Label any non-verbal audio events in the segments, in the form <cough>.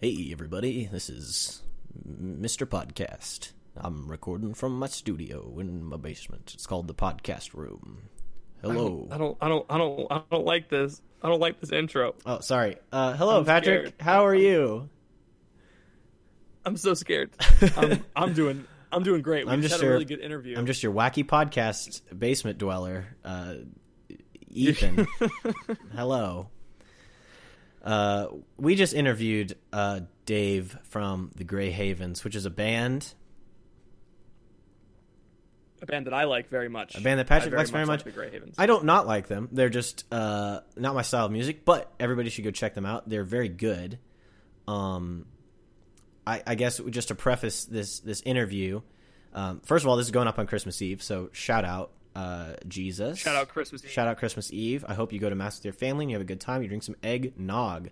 Hey, everybody, this is Mr. Podcast. I'm recording from my studio in my basement. It's called the Podcast Room. Hello. I don't, I don't, I don't, I don't like this. I don't like this intro. Oh, sorry. Uh, hello, I'm Patrick. scared. How are you? I'm so scared. <laughs> I'm, I'm doing, I'm doing great. We I'm just, your- a really good interview. I'm just your wacky podcast basement dweller, uh, <laughs> Ethan. <laughs> hello. Uh, we just interviewed uh, Dave from the Gray Havens, which is a band a band that I like very much. A band that Patrick I likes very like much. The Gray Havens. I don't not like them. They're just uh, not my style of music, but everybody should go check them out. They're very good. Um, I, I guess just to preface this this interview, um, first of all, this is going up on Christmas Eve, so shout out uh, Jesus. Shout out Christmas Eve. Shout out Christmas Eve. I hope you go to mass with your family and you have a good time. You drink some eggnog.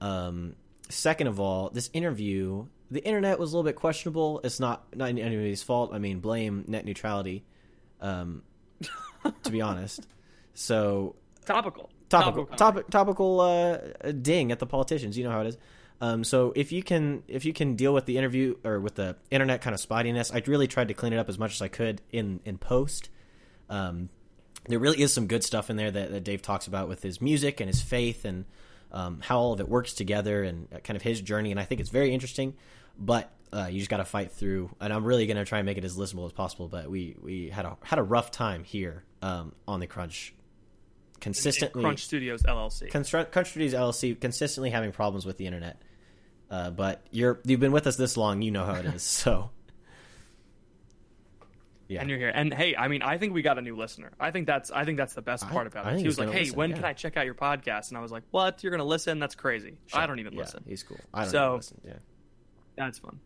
Um, second of all, this interview, the internet was a little bit questionable. It's not not anybody's fault. I mean, blame net neutrality. Um, <laughs> to be honest, so Topical. topical comment. topic topical uh, ding at the politicians. You know how it is. Um, so if you can if you can deal with the interview or with the internet kind of spottiness, I really tried to clean it up as much as I could in in post. Um, there really is some good stuff in there that, that Dave talks about with his music and his faith and um, how all of it works together and uh, kind of his journey. And I think it's very interesting, but uh, you just got to fight through. And I'm really going to try and make it as listenable as possible. But we we had a had a rough time here um, on the Crunch. Consistently, Crunch Studios LLC. Constru- Crunch Studios LLC consistently having problems with the internet. Uh, but you're you've been with us this long, you know how it is. <laughs> So yeah, and you're here. And hey, I mean, I think we got a new listener. I think that's I think that's the best I- part about I it. He was like, "Hey, listen, when yeah. can I check out your podcast?" And I was like, "What? You're gonna listen? That's crazy. I don't even yeah, listen. He's cool. I don't So- even listen. Yeah, That's fun."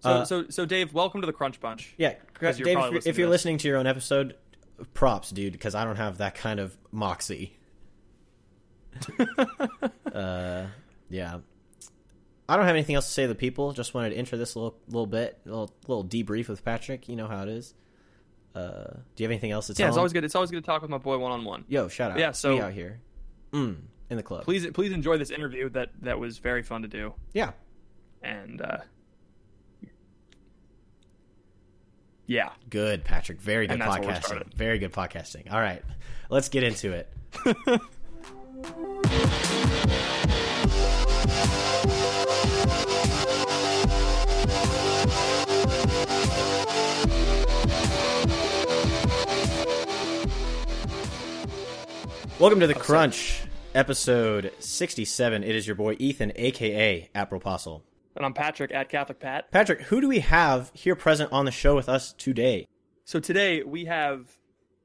So, Uh, so, so, Dave, welcome to the Crunch Bunch. yeah. You're Dave, if, listening if you're listening to your own episode, props, dude, because I don't have that kind of moxie. <laughs> uh, yeah. I don't have anything else to say to the people. Just wanted to intro this a little, little bit, a little, little debrief with Patrick. You know how it is. Uh, do you have anything else to tell? Yeah, it's him? always good. It's always good to talk with my boy one on one. Yo, shout out. Yeah, so- we out here, mm, in the club. Please, please enjoy this interview. That that was very fun to do. Yeah. And uh, yeah, Good, Patrick. Very good And that's where we podcasting. Very good podcasting. All right, let's get into it. <laughs> Welcome to the Crunch, episode 67. It is your boy Ethan, aka Apostle. and I'm Patrick at Catholic Pat. Patrick, who do we have here present on the show with us today? So today we have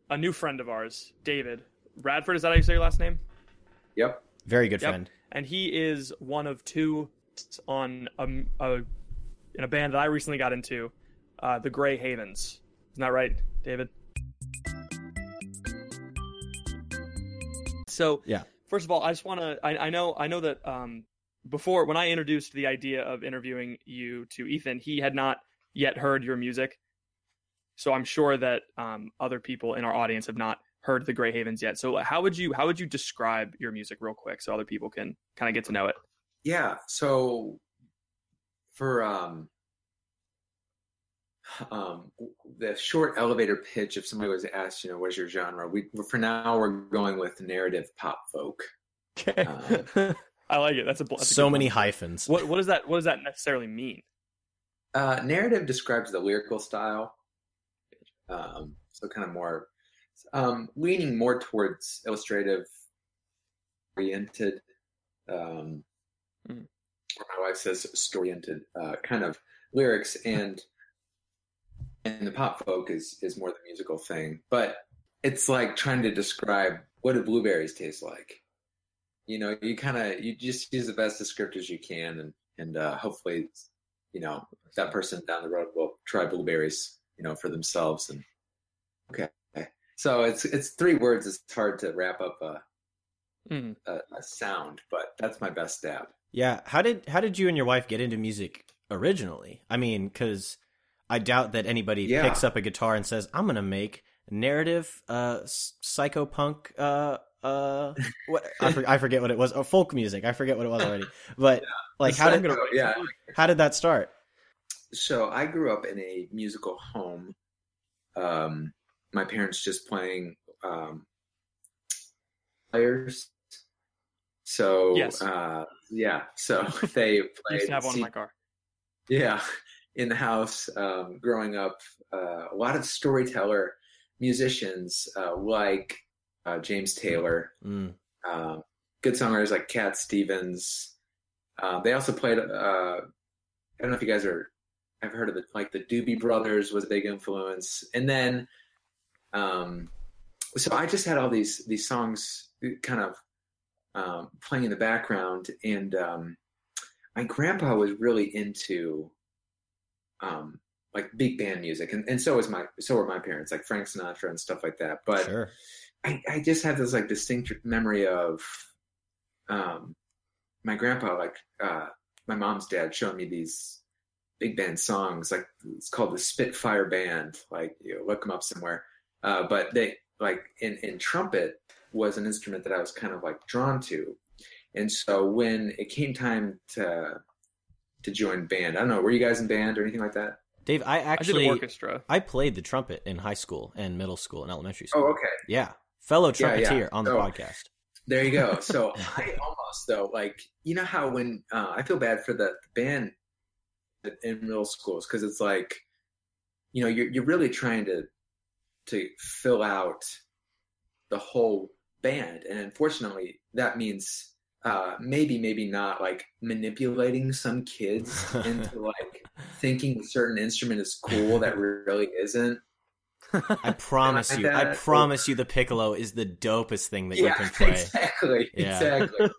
a new friend of ours, David Radford. Is that how you say your last name? Yep. Very good Yep. friend. And he is one of two on a, a in a band that I recently got into, uh, the Gray Havens. Isn't that right, David? So Yeah. first of all, I just want to. I, I know. I know that um, before when I introduced the idea of interviewing you to Ethan, he had not yet heard your music. So I'm sure that um, other people in our audience have not heard the Gray Havens yet. So how would you how would you describe your music real quick so other people can kind of get to know it? Yeah. So for um um the short elevator pitch, if somebody was asked, you know, what's your genre? We for now we're going with narrative pop folk. Okay. Um, <laughs> I like it. That's a that's so a many one. hyphens. What what does that what does that necessarily mean? Uh, narrative describes the lyrical style. Um, so kind of more um, leaning more towards illustrative oriented. Um, mm. Or my wife says story oriented uh, kind of lyrics, and and the pop folk is is more the musical thing. But it's like trying to describe what do blueberries taste like. You know, you kind of you just use the best descriptors you can, and and uh, hopefully, you know, that person down the road will try blueberries, you know, for themselves. And okay, so it's it's three words. It's hard to wrap up a, mm. a, a sound, but that's my best stab. Yeah. How did how did you and your wife get into music originally? I mean, because I doubt that anybody Yeah. picks up a guitar and says, "I'm gonna make narrative, uh, psychopunk, uh." Uh, what I, for, I forget what it was. Oh, folk music. I forget what it was already. But <laughs> like, how did So, yeah? how did that start? So I grew up in a musical home. Um, my parents just playing um, players. So Yes. uh, yeah, so <laughs> they I <laughs> used to have one in my car. Yeah, in the house, um, growing up, uh, a lot of storyteller musicians uh, like uh, James Taylor, Mm. um, good songwriters like Cat Stevens. Uh, they also played. Uh, I don't know if you guys are. I've heard of it. Like the Doobie Brothers was a big influence, and then, um, so I just had all these these songs kind of um, playing in the background, and um, my grandpa was really into um, like big band music, and, and so was my so were my parents, like Frank Sinatra and stuff like that. But Sure. I, I just have this like distinct memory of um, my grandpa, like uh, my mom's dad, showing me these big band songs. Like it's called the Spitfire Band. Like you know, look them up somewhere. Uh, but they like in in trumpet was an instrument that I was kind of like drawn to, and so when it came time to to join band, I don't know, were you guys in band or anything like that? Dave, I I did actually an orchestra. I played the trumpet in high school and middle school and elementary school. Oh, okay. Yeah, fellow Yeah, yeah. trumpeter on the So- podcast. There you go. <laughs> So I almost though, like you know how when uh, I feel bad for the band in middle schools because it's like, you know, you're you're really trying to to fill out the whole band, and unfortunately, that means uh, maybe maybe not like manipulating some kids into <laughs> like thinking a certain instrument is cool that really isn't. I promise you, I promise you, the piccolo is the dopest thing that you can <laughs> play. exactly, Yeah. exactly.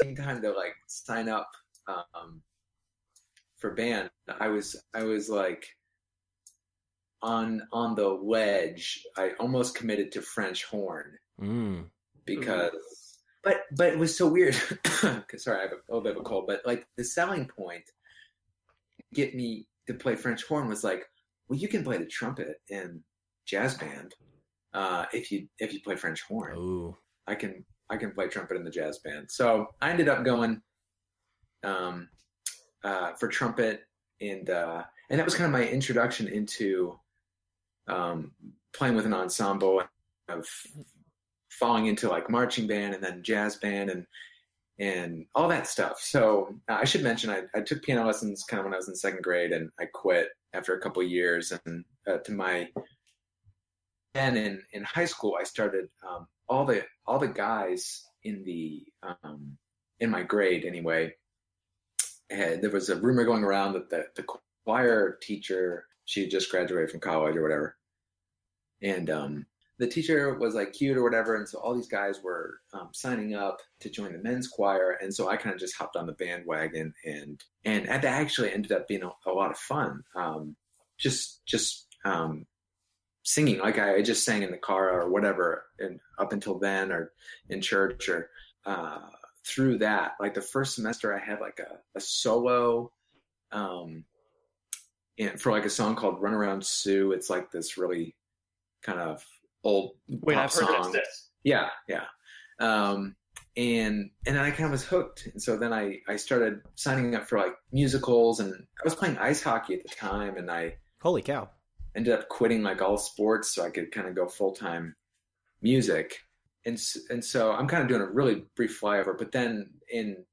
Same time to like sign up um, for band, I was I was like on on the wedge. I almost committed to French horn Mm. because, but but it was so weird. <coughs> Sorry, I have a little bit of a cold, but like the selling point to get me to play French horn was like, well, you can play the trumpet in jazz band uh, if you if you play French horn. Ooh. I can I can play trumpet in the jazz band. So I ended up going um, uh, for trumpet, and uh, and that was kind of my introduction into um, playing with an ensemble of falling into like marching band and then jazz band and and all that stuff. So uh, I should mention I, I took piano lessons kind of when I was in second grade, and I quit after a couple years. And uh, to my then in in high school, I started um, all the all the guys in the um, in my grade anyway. There was a rumor going around that the, the choir teacher she had just graduated from college or whatever, and um, the teacher was like cute or whatever, and so all these guys were um, signing up to join the men's choir, and so I kind of just hopped on the bandwagon, and and that actually ended up being a, a lot of fun. Um, just just um, singing like I just sang in the car or whatever, and up until then, or in church, or uh, through that. Like the first semester, I had like a, a solo, um, and for like a song called "Run Around Sue." It's like this really kind of old Wait, pop I've heard song. this. Yeah, yeah. Um, and and then I kind of was hooked, and so then I I started signing up for like musicals, and I was playing ice hockey at the time, and I Holy cow! ended up quitting like all sports so I could kind of go full time music, and and so I'm kind of doing a really brief flyover, but then in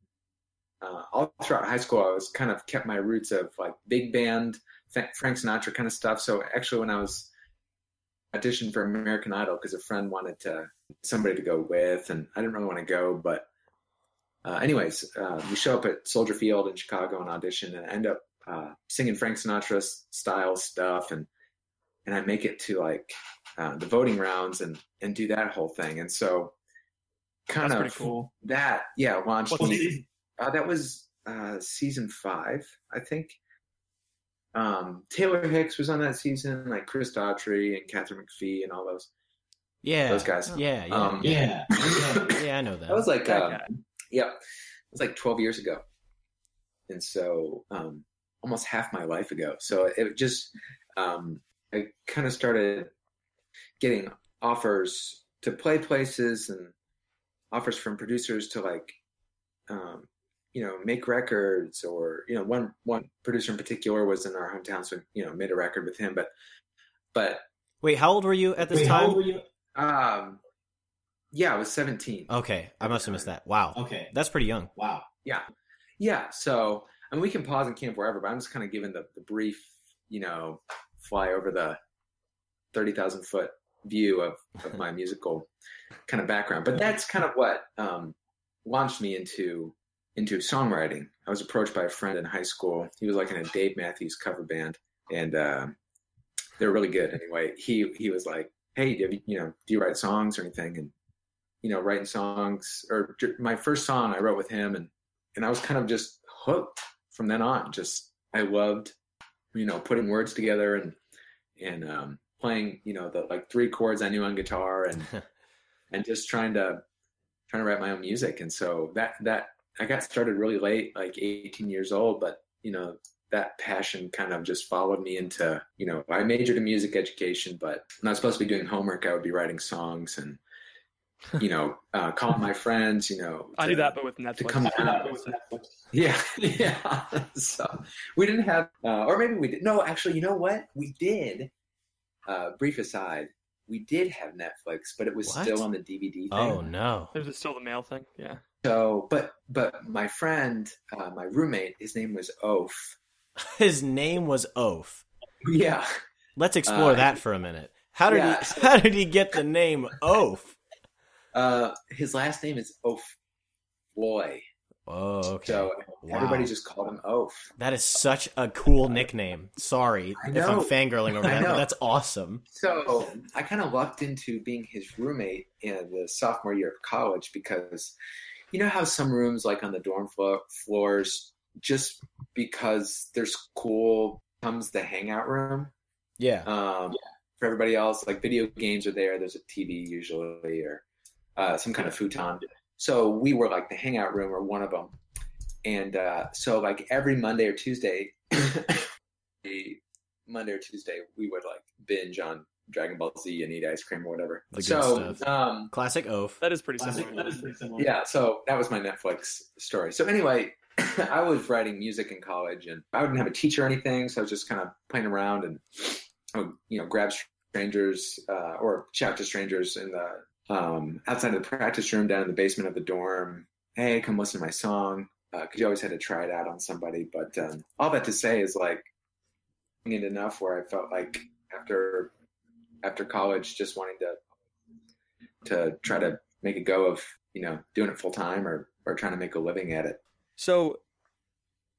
uh, all throughout high school, I was kind of kept my roots of like big band, Frank Sinatra kind of stuff. So actually, when I was auditioned for American Idol, because a friend wanted to somebody to go with, and I didn't really want to go, but uh, anyways, uh, we show up at Soldier Field in Chicago and audition, and I end up uh, singing Frank Sinatra style stuff, and and I make it to like uh, the voting rounds and and do that whole thing, and so kind That's of cool. that yeah launched me. Uh, that was uh, season five, I think. Um, Taylor Hicks was on that season, like Chris Daughtry and Katharine McPhee and all those. Yeah, Those guys. Yeah, yeah, Um, yeah. yeah. yeah, I know that. That was like, That um, yeah, it was like 12 years ago. And so, um, almost half my life ago. So it just, um, I kind of started getting offers to play places and offers from producers to like, um, you know, make records or, you know, one, one producer in particular was in our hometown. So, you know, made a record with him, but, but, Wait, how old were you at this Wait, time? how old were you? um, yeah, I was 17. Okay, I must have missed that. Wow, Okay. that's pretty young. Wow. Yeah. Yeah. So, I mean, we can pause and camp wherever, but I'm just kind of giving the, the brief, you know, fly over the 30,000 foot view of, of <laughs> my musical kind of background. But that's kind of what um, launched me into into songwriting. I was approached by a friend in high school. He was like in a Dave Matthews cover band, and uh, they were really good. Anyway, he he was like, "Hey, do you, you know, do you write songs or anything?" And you know, writing songs or my first song I wrote with him, and and I was kind of just hooked from then on. Just I loved, you know, putting words together and and um, playing, you know, the like three chords I knew on guitar and <laughs> and just trying to trying to write my own music. And so that that I got started really late, like 18 years old, but you know that passion kind of just followed me into you know I majored in music education, but when I was supposed to be doing homework, I would be writing songs and <laughs> you know uh, calling my friends, you know. I do that, but with Netflix. come <laughs> down. Yeah, <laughs> yeah. so we didn't have, uh, or maybe we did. No, actually, you know what? We did. Uh, brief aside, we did have Netflix, but it was What? still on the DVD thing. Oh no. There's still the mail thing. Yeah. So, but but my friend, uh, my roommate, his name was Oaf. <laughs> His name was Oaf. Yeah, Let's explore Uh, that for a minute. How did yeah, he? <laughs> so- How did he get the name Oaf? uh, his last name is Oaf Floy. Oh, okay. So Wow. everybody just called him Oaf. That is such a cool nickname. Sorry if I'm fangirling over <laughs> that, but that's awesome. So I kind of lucked into being his roommate in the sophomore year of college because you know how some rooms, like on the dorm flo- floors, just because there's cool comes the hangout room. Yeah. Um, For everybody else, like video games are there. There's a TV usually or uh, some kind of futon. So we were like the hangout room or one of them. And uh, so like every Monday or Tuesday, <coughs> Monday or Tuesday, we would like binge on Dragon Ball Z and eat ice cream or whatever. The good so stuff. um, Classic Oaf. That is pretty Classic. similar. That is pretty similar. yeah, so that was my Netflix story. So anyway, <coughs> I was writing music in college, and I didn't have a teacher or anything, so I was just kind of playing around and I would, you know grab strangers uh, or chat to strangers in the um, outside of the practice room down in the basement of the dorm. Hey, come listen to my song because you always had to try it out on somebody. But um, all that to say is like it enough where I felt like after after college, just wanting to to try to make a go of you know doing it full time or or trying to make a living at it. So,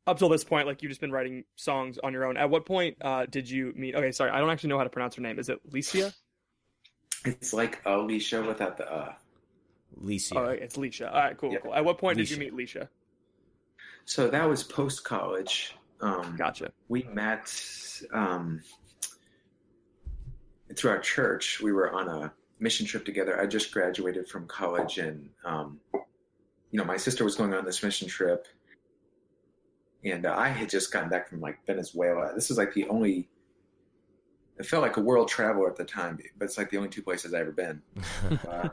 up till this point, like you've just been writing songs on your own. At what point uh, did you meet? Okay, sorry, I don't actually know how to pronounce her name. Is it Licia? It's like Alicia without the uh. Licia. Oh, it's Licia. All right, cool, Yeah. cool. At what point did you meet Licia? So that was post college. Um, Gotcha. we met um through our church, we were on a mission trip together. I just graduated from college, and um, you know, my sister was going on this mission trip, and uh, I had just gotten back from like Venezuela. This was like the only. It felt like a world traveler at the time, but it's like the only two places I ever been. <laughs> Uh,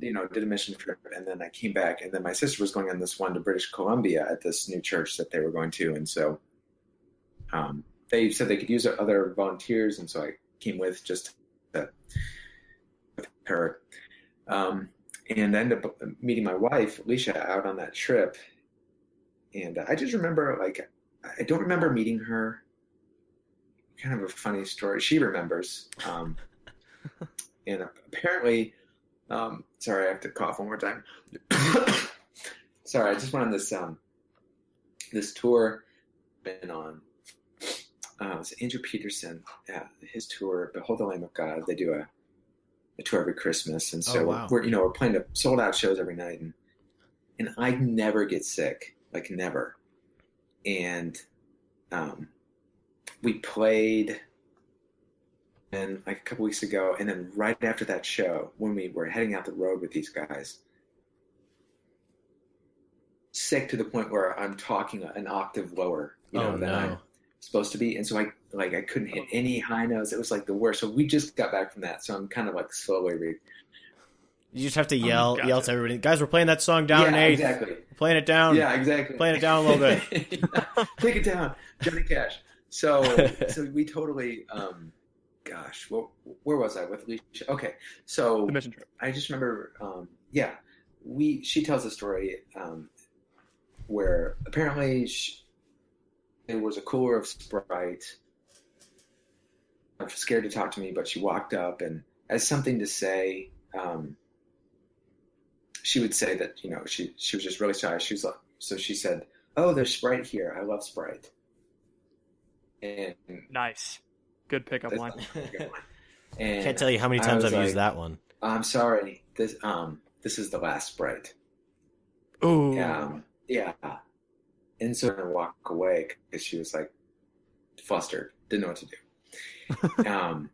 you know, did a mission trip, and then I came back, and then my sister was going on this one to British Columbia at this new church that they were going to, and so um, they said they could use other volunteers, and so I came with just to, her, um, and I ended up meeting my wife Alicia out on that trip, and I just remember like I don't remember meeting her. Kind of a funny story. She remembers, um, <laughs> and apparently um, sorry, I have to cough one more time. <coughs> sorry, I just went on this um, this tour. Been on. Uh, it's Andrew Peterson. Yeah, his tour, Behold the Lamb of God. They do a, a tour every Christmas, and so Oh, wow. we're you know we're playing the sold out shows every night, and and I never get sick, like never. And um, we played and like a couple weeks ago, and then right after that show, when we were heading out the road with these guys, sick to the point where I'm talking an octave lower, you know, oh than no. Supposed to be, and so I like I couldn't hit any high notes. It was like the worst. So we just got back from that, so I'm kind of like slowly. Re- You just have to Oh, yell, gotcha. yell to everybody. Guys, we're playing that song down yeah, in eighth. exactly. Playing it down. Yeah, exactly. Playing it down a little bit. <laughs> Take it down, Johnny Cash. So, <laughs> so we totally. um Gosh, well, where was I with Alicia? Okay, so The mission trip. I just remember, um, yeah, we. She tells a story um, where apparently she, there was a cooler of Sprite. I'm scared to talk to me, but she walked up and, as something to say, um, she would say that you know she she was just really shy. She was like, so she said, "Oh, there's Sprite here. I love Sprite." And Nice. Good pickup line. good one. <laughs> And Can't tell you how many times I've used that one. I'm sorry. This um this is the last Sprite. Oh Um, yeah. And so I walk away because she was like flustered, didn't know what to do. <laughs> Um,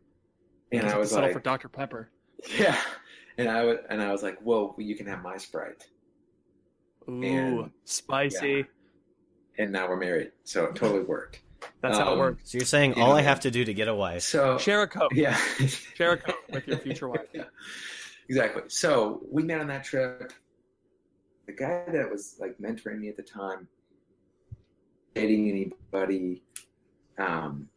and I was settle like, for Dr. Pepper. yeah. And I was, and I was like, well, you can have my Sprite. Ooh, And- spicy. And now we're married, so it totally worked. That's how it Um, works. So you're saying you all I have to do to get a wife? So Share a coke. yeah, Share a coke <laughs> with your future wife. Yeah, exactly. So we met on that trip. The guy that was like mentoring me at the time, dating anybody, um,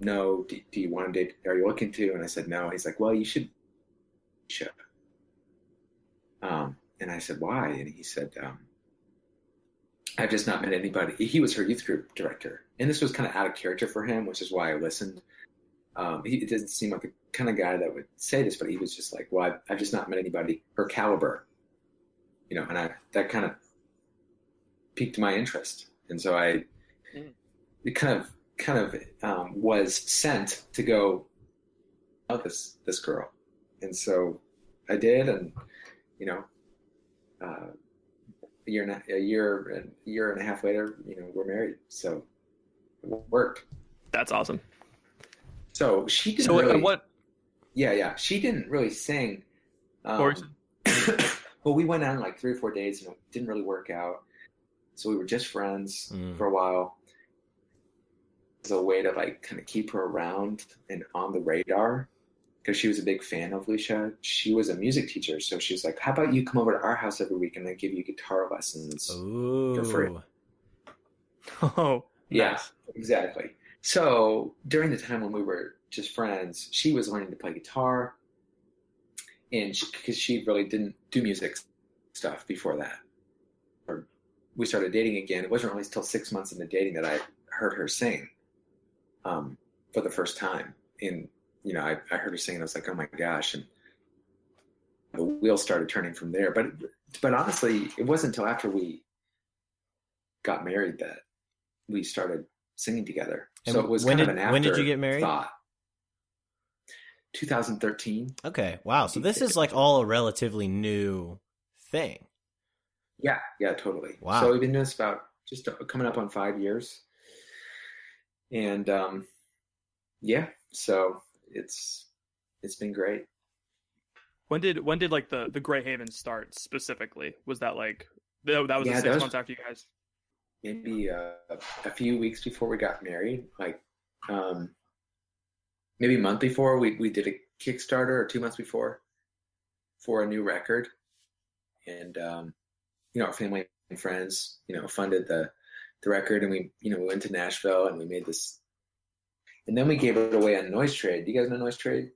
no, do, do you want to date? Are you looking to? And I said no. He's like, well, you should. Um, and I said, why? And he said, um, I've just not met anybody. He was her youth group director, and this was kind of out of character for him, which is why I listened. Um, he doesn't seem like the kind of guy that would say this, but he was just like, "Well, I've, I've just not met anybody her caliber," you know, and I that kind of piqued my interest, and so I Mm. it kind of kind of um, was sent to go oh this this girl, and so I did, and you know, uh, a year and a, a year and a year and a half later, you know, we're married, so it worked. That's awesome. So she didn't So, really. what? Yeah, yeah. She didn't really sing. Um, <coughs> Or- well, we went on like three or four days and it didn't really work out. So we were just friends Mm. for a while. As a way to like kind of keep her around and on the radar because she was a big fan of Lucia. She was a music teacher, so she was like, "How about you come over to our house every week and I give you guitar lessons?" Ooh. free. <laughs> Oh, Yeah, nice. exactly. So during the time when we were just friends, she was learning to play guitar, and because she, really didn't do music stuff before that, we started dating again. It wasn't really until six months into dating that I heard her sing, um, for the first time. And you know, I, I heard her sing, and I was like, oh my gosh, and the wheels started turning from there. But but honestly, it wasn't until after we got married that we started singing together. so it was when kind did- of an when did you get married? Thought. 2013. Okay. Wow. So this is like all a relatively new thing. Yeah, yeah, totally. Wow. So we've been doing this about just coming up on five years, and um, yeah, so it's it's been great. When did when did like the the Grey Haven start specifically? Was that like that that was Yeah, the that six was- months after you guys? maybe uh, a few weeks before we got married, like um, maybe a month before, we, we did a Kickstarter or two months before for a new record. And, um, you know, our family and friends, you know, funded the, the record and we, you know, we went to Nashville and we made this. And then we gave it away on NoiseTrade. Do you guys know NoiseTrade?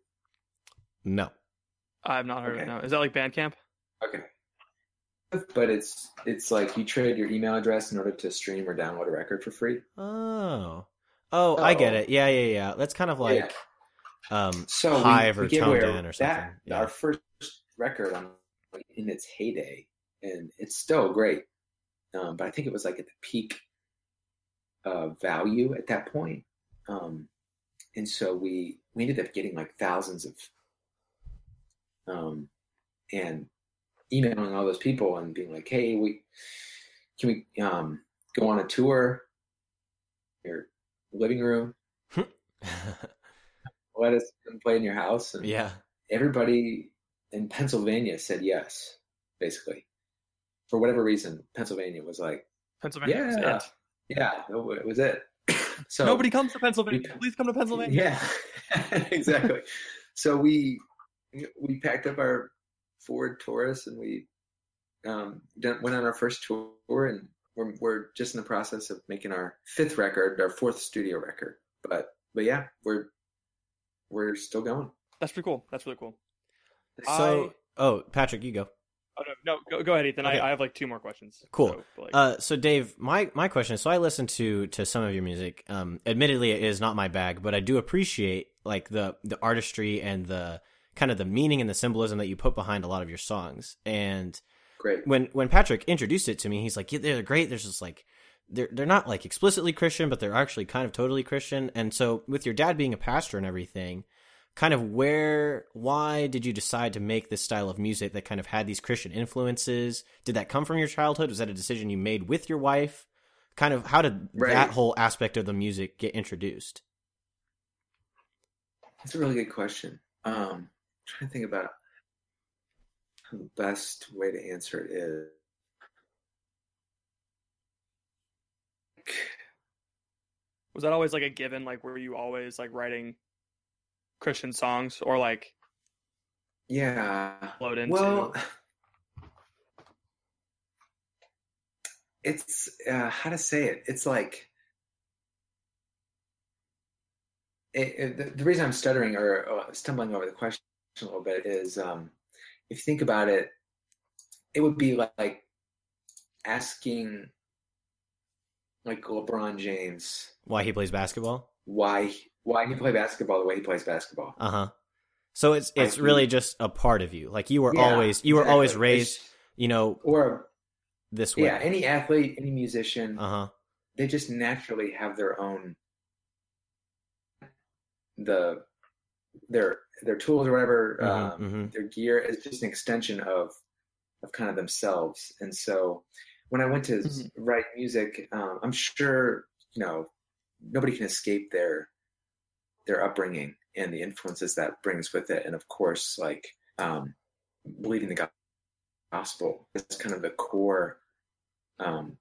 No. I have not heard of it. No, is that like Bandcamp? Okay. But it's it's like you trade your email address in order to stream or download a record for free. Oh. Oh, I get it. Yeah, yeah, yeah. That's kind of like um So we- Hive we or gave Tone away or something. That, Yeah. Our first record on in its heyday, and it's still great. Um, but I think it was like at the peak uh, value at that point. Um, and so we we ended up getting like thousands of um, and emailing all those people and being like, "Hey, we can we um, go on a tour? Your living room? <laughs> Let us play in your house." And yeah. everybody in Pennsylvania said yes, basically. For whatever reason, Pennsylvania was like, Pennsylvania. was Yeah. it. yeah, it was it. <coughs> so Nobody comes to Pennsylvania. we- Please come to Pennsylvania. Yeah, <laughs> exactly. so we we packed up our Ford Taurus and we um, went on our first tour, and we're we're just in the process of making our fifth record, our fourth studio record. But but yeah, we're we're still going. That's pretty cool. That's really cool. So, oh, Patrick, you go. Oh no, no, go, go ahead, Ethan. Okay. I, I have like two more questions. Cool. So, like, Uh, so Dave, my my question is: so I listen to to some of your music. Um, admittedly, it is not my bag, but I do appreciate like the the artistry and the kind of the meaning and the symbolism that you put behind a lot of your songs. And Great. when when Patrick introduced it to me, he's like, yeah, "They're great." There's just like they're they're not like explicitly Christian, but they're actually kind of totally Christian. And so, with your dad being a pastor and everything, kind of where why did you decide to make this style of music that kind of had these Christian influences? Did that come from your childhood? Was that a decision you made with your wife? Kind of how did Right. that whole aspect of the music get introduced? That's a really good question. Um, trying to think about how the best way to answer it is. was that always like a given? Like, were you always like writing Christian songs or like Yeah. flowed into? Well, it's uh, how to say it. It's like it, it- the, the reason I'm stuttering or uh, stumbling over the question a little bit is um, if you think about it, it would be like, like asking like LeBron James Why he plays basketball? why why he play basketball the way he plays basketball. Uh huh. So it's it's really just a part of you. Like you were Yeah, always you were exactly. always It's- raised, you know, or this way. yeah, any athlete, any musician, Uh huh. they just naturally have their own the their their tools or whatever Mhm, um, mhm. their gear is just an extension of of kind of themselves and so when i went to Mhm. write music um, i'm sure you know nobody can escape their their upbringing and the influences that brings with it. And of course like um believing the gospel is kind of the core um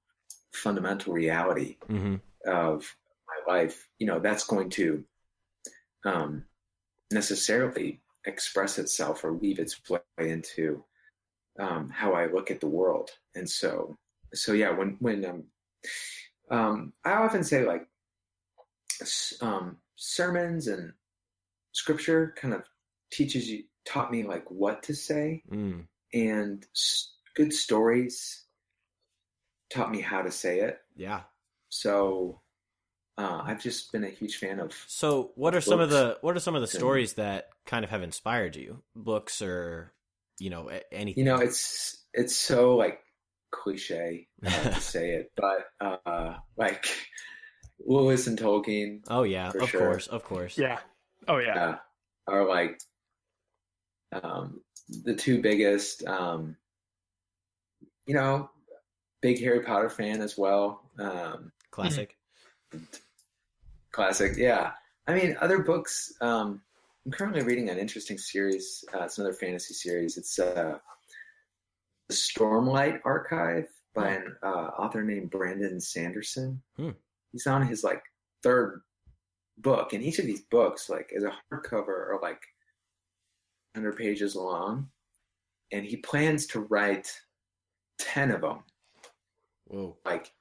fundamental reality hmm of my life, you know, that's going to um, necessarily express itself or weave its way into um, how I look at the world. And so, so yeah, when when um, um, I often say like um, sermons and scripture kind of teaches you taught me like what to say Mm. and s- good stories taught me how to say it Yeah. so uh, I've just been a huge fan of. So, what are some of the what are some of the and- stories that kind of have inspired you? Books or you know anything? You know, it's it's so like cliche to <laughs> say it, but uh, like Lewis and Tolkien oh yeah, of sure. course, of course. yeah. Oh yeah. uh, are like um, the two biggest. Um, you know, big Harry Potter fan as well. Um, Classic. <clears throat> classic, yeah. I mean, other books. Um, I'm currently reading an interesting series. Uh, it's another fantasy series. It's uh, the Stormlight Archive by an uh, author named Brandon Sanderson. Hmm. He's on his like third book, and each of these books, like, is a hardcover or like 100 pages long, and he plans to write 10 of them. Whoa. Like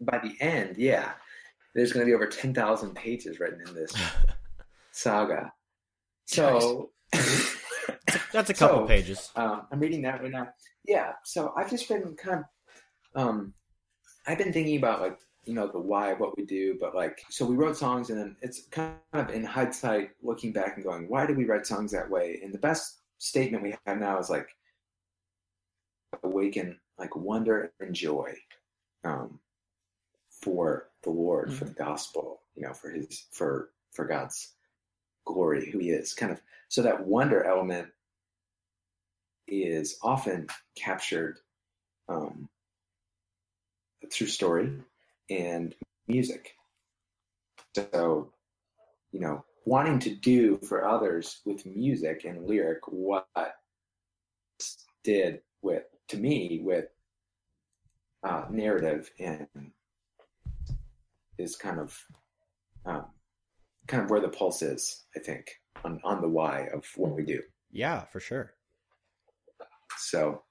by the end, yeah, there's going to be over 10,000 pages written in this <laughs> saga. So. <laughs> That's a couple So, pages. Um, I'm reading that right now. Yeah, so I've just been kind of, um, I've been thinking about like you know the why of what we do, but like so we wrote songs and then it's kind of in hindsight looking back and going, why did we write songs that way? And the best statement we have now is like awaken like wonder and joy um, for the Lord, for the gospel, you know, for His for for God's glory, who He is, kind of so that wonder element is often captured um, through story and music. So, you know, wanting to do for others with music and lyric what did with to me with uh, narrative and is kind of um, kind of where the pulse is. I think on on the why of what we do. Yeah, for sure. So,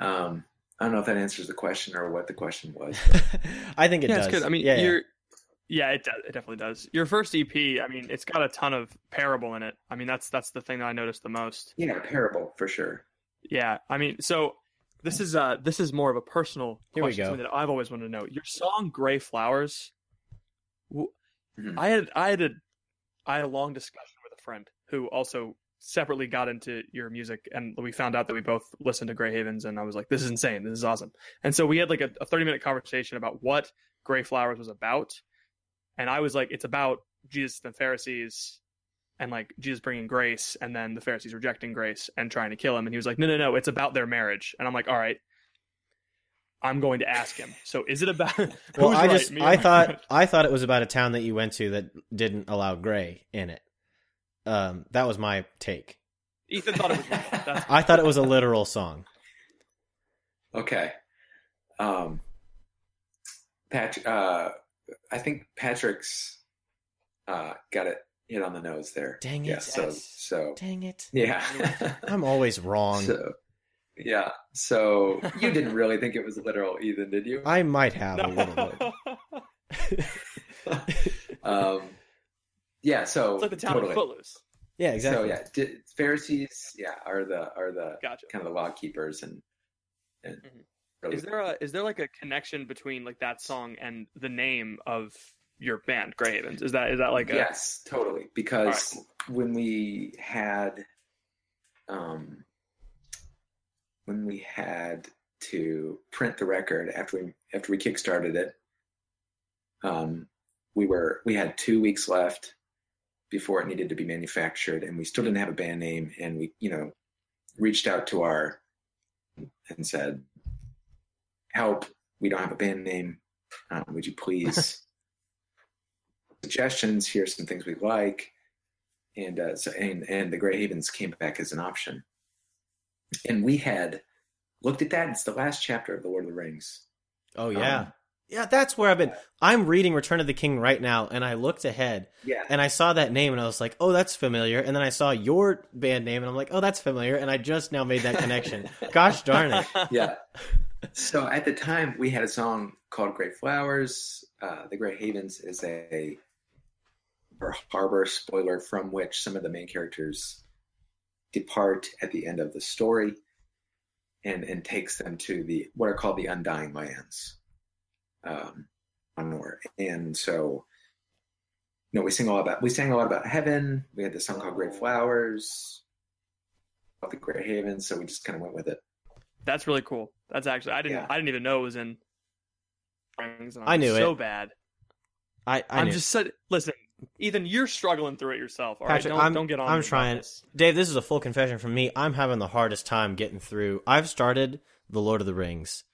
um, I don't know if that answers the question or what the question was. <laughs> I think it yeah, does. it's good. I mean, yeah, yeah. you're. Yeah, it does. It definitely does. Your first EP, I mean, it's got a ton of parable in it. I mean, that's that's the thing that I noticed the most. yeah, parable for sure. Yeah, I mean, so this is uh this is more of a personal Here question to go. that I've always wanted to know. Your song "Gray Flowers," w- Mhm. I had I had a I had a long discussion with a friend who also separately got into your music, and we found out that we both listened to Gray Havens, and I was like, "This is insane! This is awesome!" And so we had like a, a thirty minute conversation about what Gray Flowers was about, and I was like, "It's about Jesus and the Pharisees." And like Jesus bringing grace, and then the Pharisees rejecting grace and trying to kill him. And he was like, "No, no, no! It's about their marriage." And I'm like, "All right, I'm going to ask him. So is it about? <laughs> <laughs> Well, I right, just I thought friend? <laughs> I thought it was about a town that you went to that didn't allow gray in it. Um, that was my take. Ethan thought it was. <laughs> That's I thought it was a literal song. Okay. Um, Patrick, uh, I think Patrick's uh, got it hit on the nose there. Dang Yeah. it. So, Yes. so Dang it! yeah. <laughs> I'm always wrong. So, yeah. So you didn't <laughs> really think it was literal, Ethan, did you? I might have a little bit. um, yeah. So it's like the town totally. of Footloose. Yeah, exactly. So yeah, di- Pharisees, yeah, are the are the Gotcha. kind of the law keepers and and Mhm. really- Is there a is there like a connection between like that song and the name of your band, Gray Havens? Is that is that like a yes, totally. Because when we had, um, when we had to print the record after we after we kickstarted it, um, we were we had two weeks left before it needed to be manufactured, and we still didn't have a band name, and we you know reached out to our and said, "Help! We don't have a band name. Um, would you please?" <laughs> suggestions. Here's some things we like, and uh, so and and the Grey Havens came back as an option. And we had looked at that. It's the last chapter of the Lord of the Rings. Oh yeah, Um, yeah. That's where I've been. I'm reading Return of the King right now, and I looked ahead Yeah, and I saw that name, and I was like, "Oh, that's familiar." And then I saw your band name, and I'm like, "Oh, that's familiar." And I just now made that connection. <laughs> Gosh darn it! yeah. <laughs> So at the time, we had a song called "Gray Flowers." Uh, the Grey Havens is a harbor spoiler from which some of the main characters depart at the end of the story, and and takes them to the what are called the Undying Lands, um, on And so, you know, we sing all about we sang a lot about heaven. We had this song called "Gray Flowers," about the Grey Havens. So we just kind of went with it. That's really cool. That's actually I didn't Yeah. I didn't even know it was in. Rings, and I I'm knew so it. bad. I, I I'm knew. just said, listen, Ethan, you're struggling through it yourself. All right, Patrick, don't I'm, don't get on. I'm trying. this. Dave, this is a full confession from me. I'm having the hardest time getting through. I've started The Lord of the Rings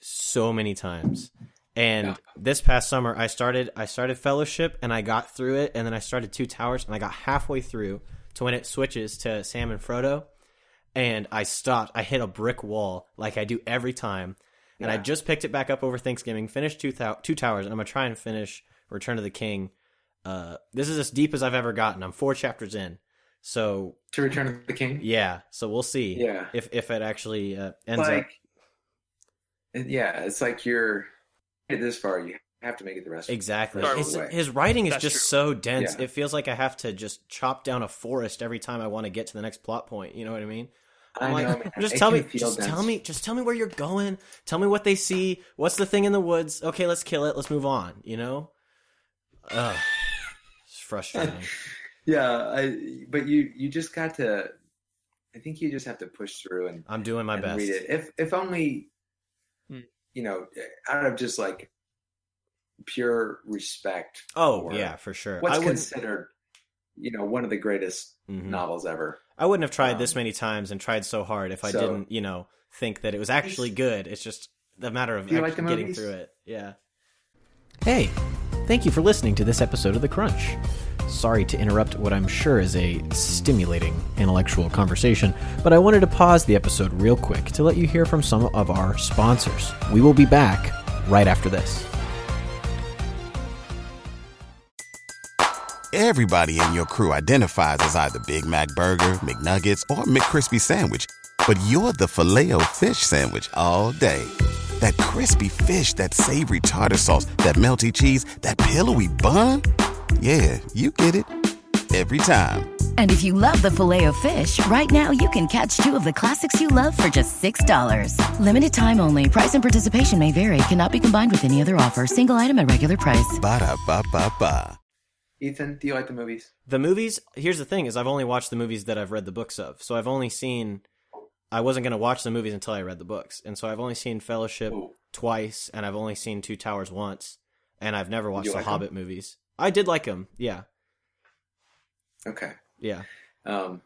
so many times, And Yeah. this past summer, I started I started Fellowship and I got through it, and then I started Two Towers and I got halfway through to when it switches to Sam and Frodo, and I stopped. I hit a brick wall like I do every time, and I just picked it back up over Thanksgiving. Finished Two, two Towers, and I'm gonna try and finish Return of the King. Uh, this is as deep as I've ever gotten. I'm four chapters in, so To Return of the King. yeah. So we'll see. Yeah. If if it actually uh, ends up. like, it- yeah, it's like you're it this far, you have to make it the rest. Exactly. the His, of the way. his writing is That's just true. so dense. Yeah. It feels like I have to just chop down a forest every time I want to get to the next plot point. You know what I mean? I I'm know, like, man. just It tell me, just dense. tell me, just tell me where you're going. Tell me what they see. What's the thing in the woods? Okay, let's kill it. Let's move on. You know? Ugh, it's frustrating. <laughs> Yeah, I, but you you just got to. I think you just have to push through and, I'm doing my and best. read it. If if only. You know, out of just like pure respect. Oh for yeah, for sure. what's I wouldn't. considered, you know, one of the greatest Mhm. novels ever. I wouldn't have tried um, this many times and tried so hard if I so- didn't, you know, think that it was actually good. It's just a matter of Do you like getting movies? through it. Yeah. Hey, thank you for listening to this episode of The Crunch. Sorry to interrupt what I'm sure is a stimulating intellectual conversation, but I wanted to pause the episode real quick to let you hear from some of our sponsors. We will be back right after this. Everybody in your crew identifies as either Big Mac Burger, McNuggets, or McCrispy Sandwich. But you're the filet fish Sandwich all day. That crispy fish, that savory tartar sauce, that melty cheese, that pillowy bun. Yeah, you get it. Every time. And if you love the Filet-O-Fish, right now you can catch two of the classics you love for just $6. Limited time only. Price and participation may vary. Cannot be combined with any other offer. Single item at regular price. Ba-da-ba-ba-ba. Ethan, do you like the movies? The movies, here's the thing is I've only watched the movies that I've read the books of. So I've only seen I wasn't going to watch the movies until I read the books. And so I've only seen Fellowship Ooh. twice and I've only seen Two Towers once and I've never watched the like? Hobbit movies. I did like them. Yeah. Okay. Yeah. Um,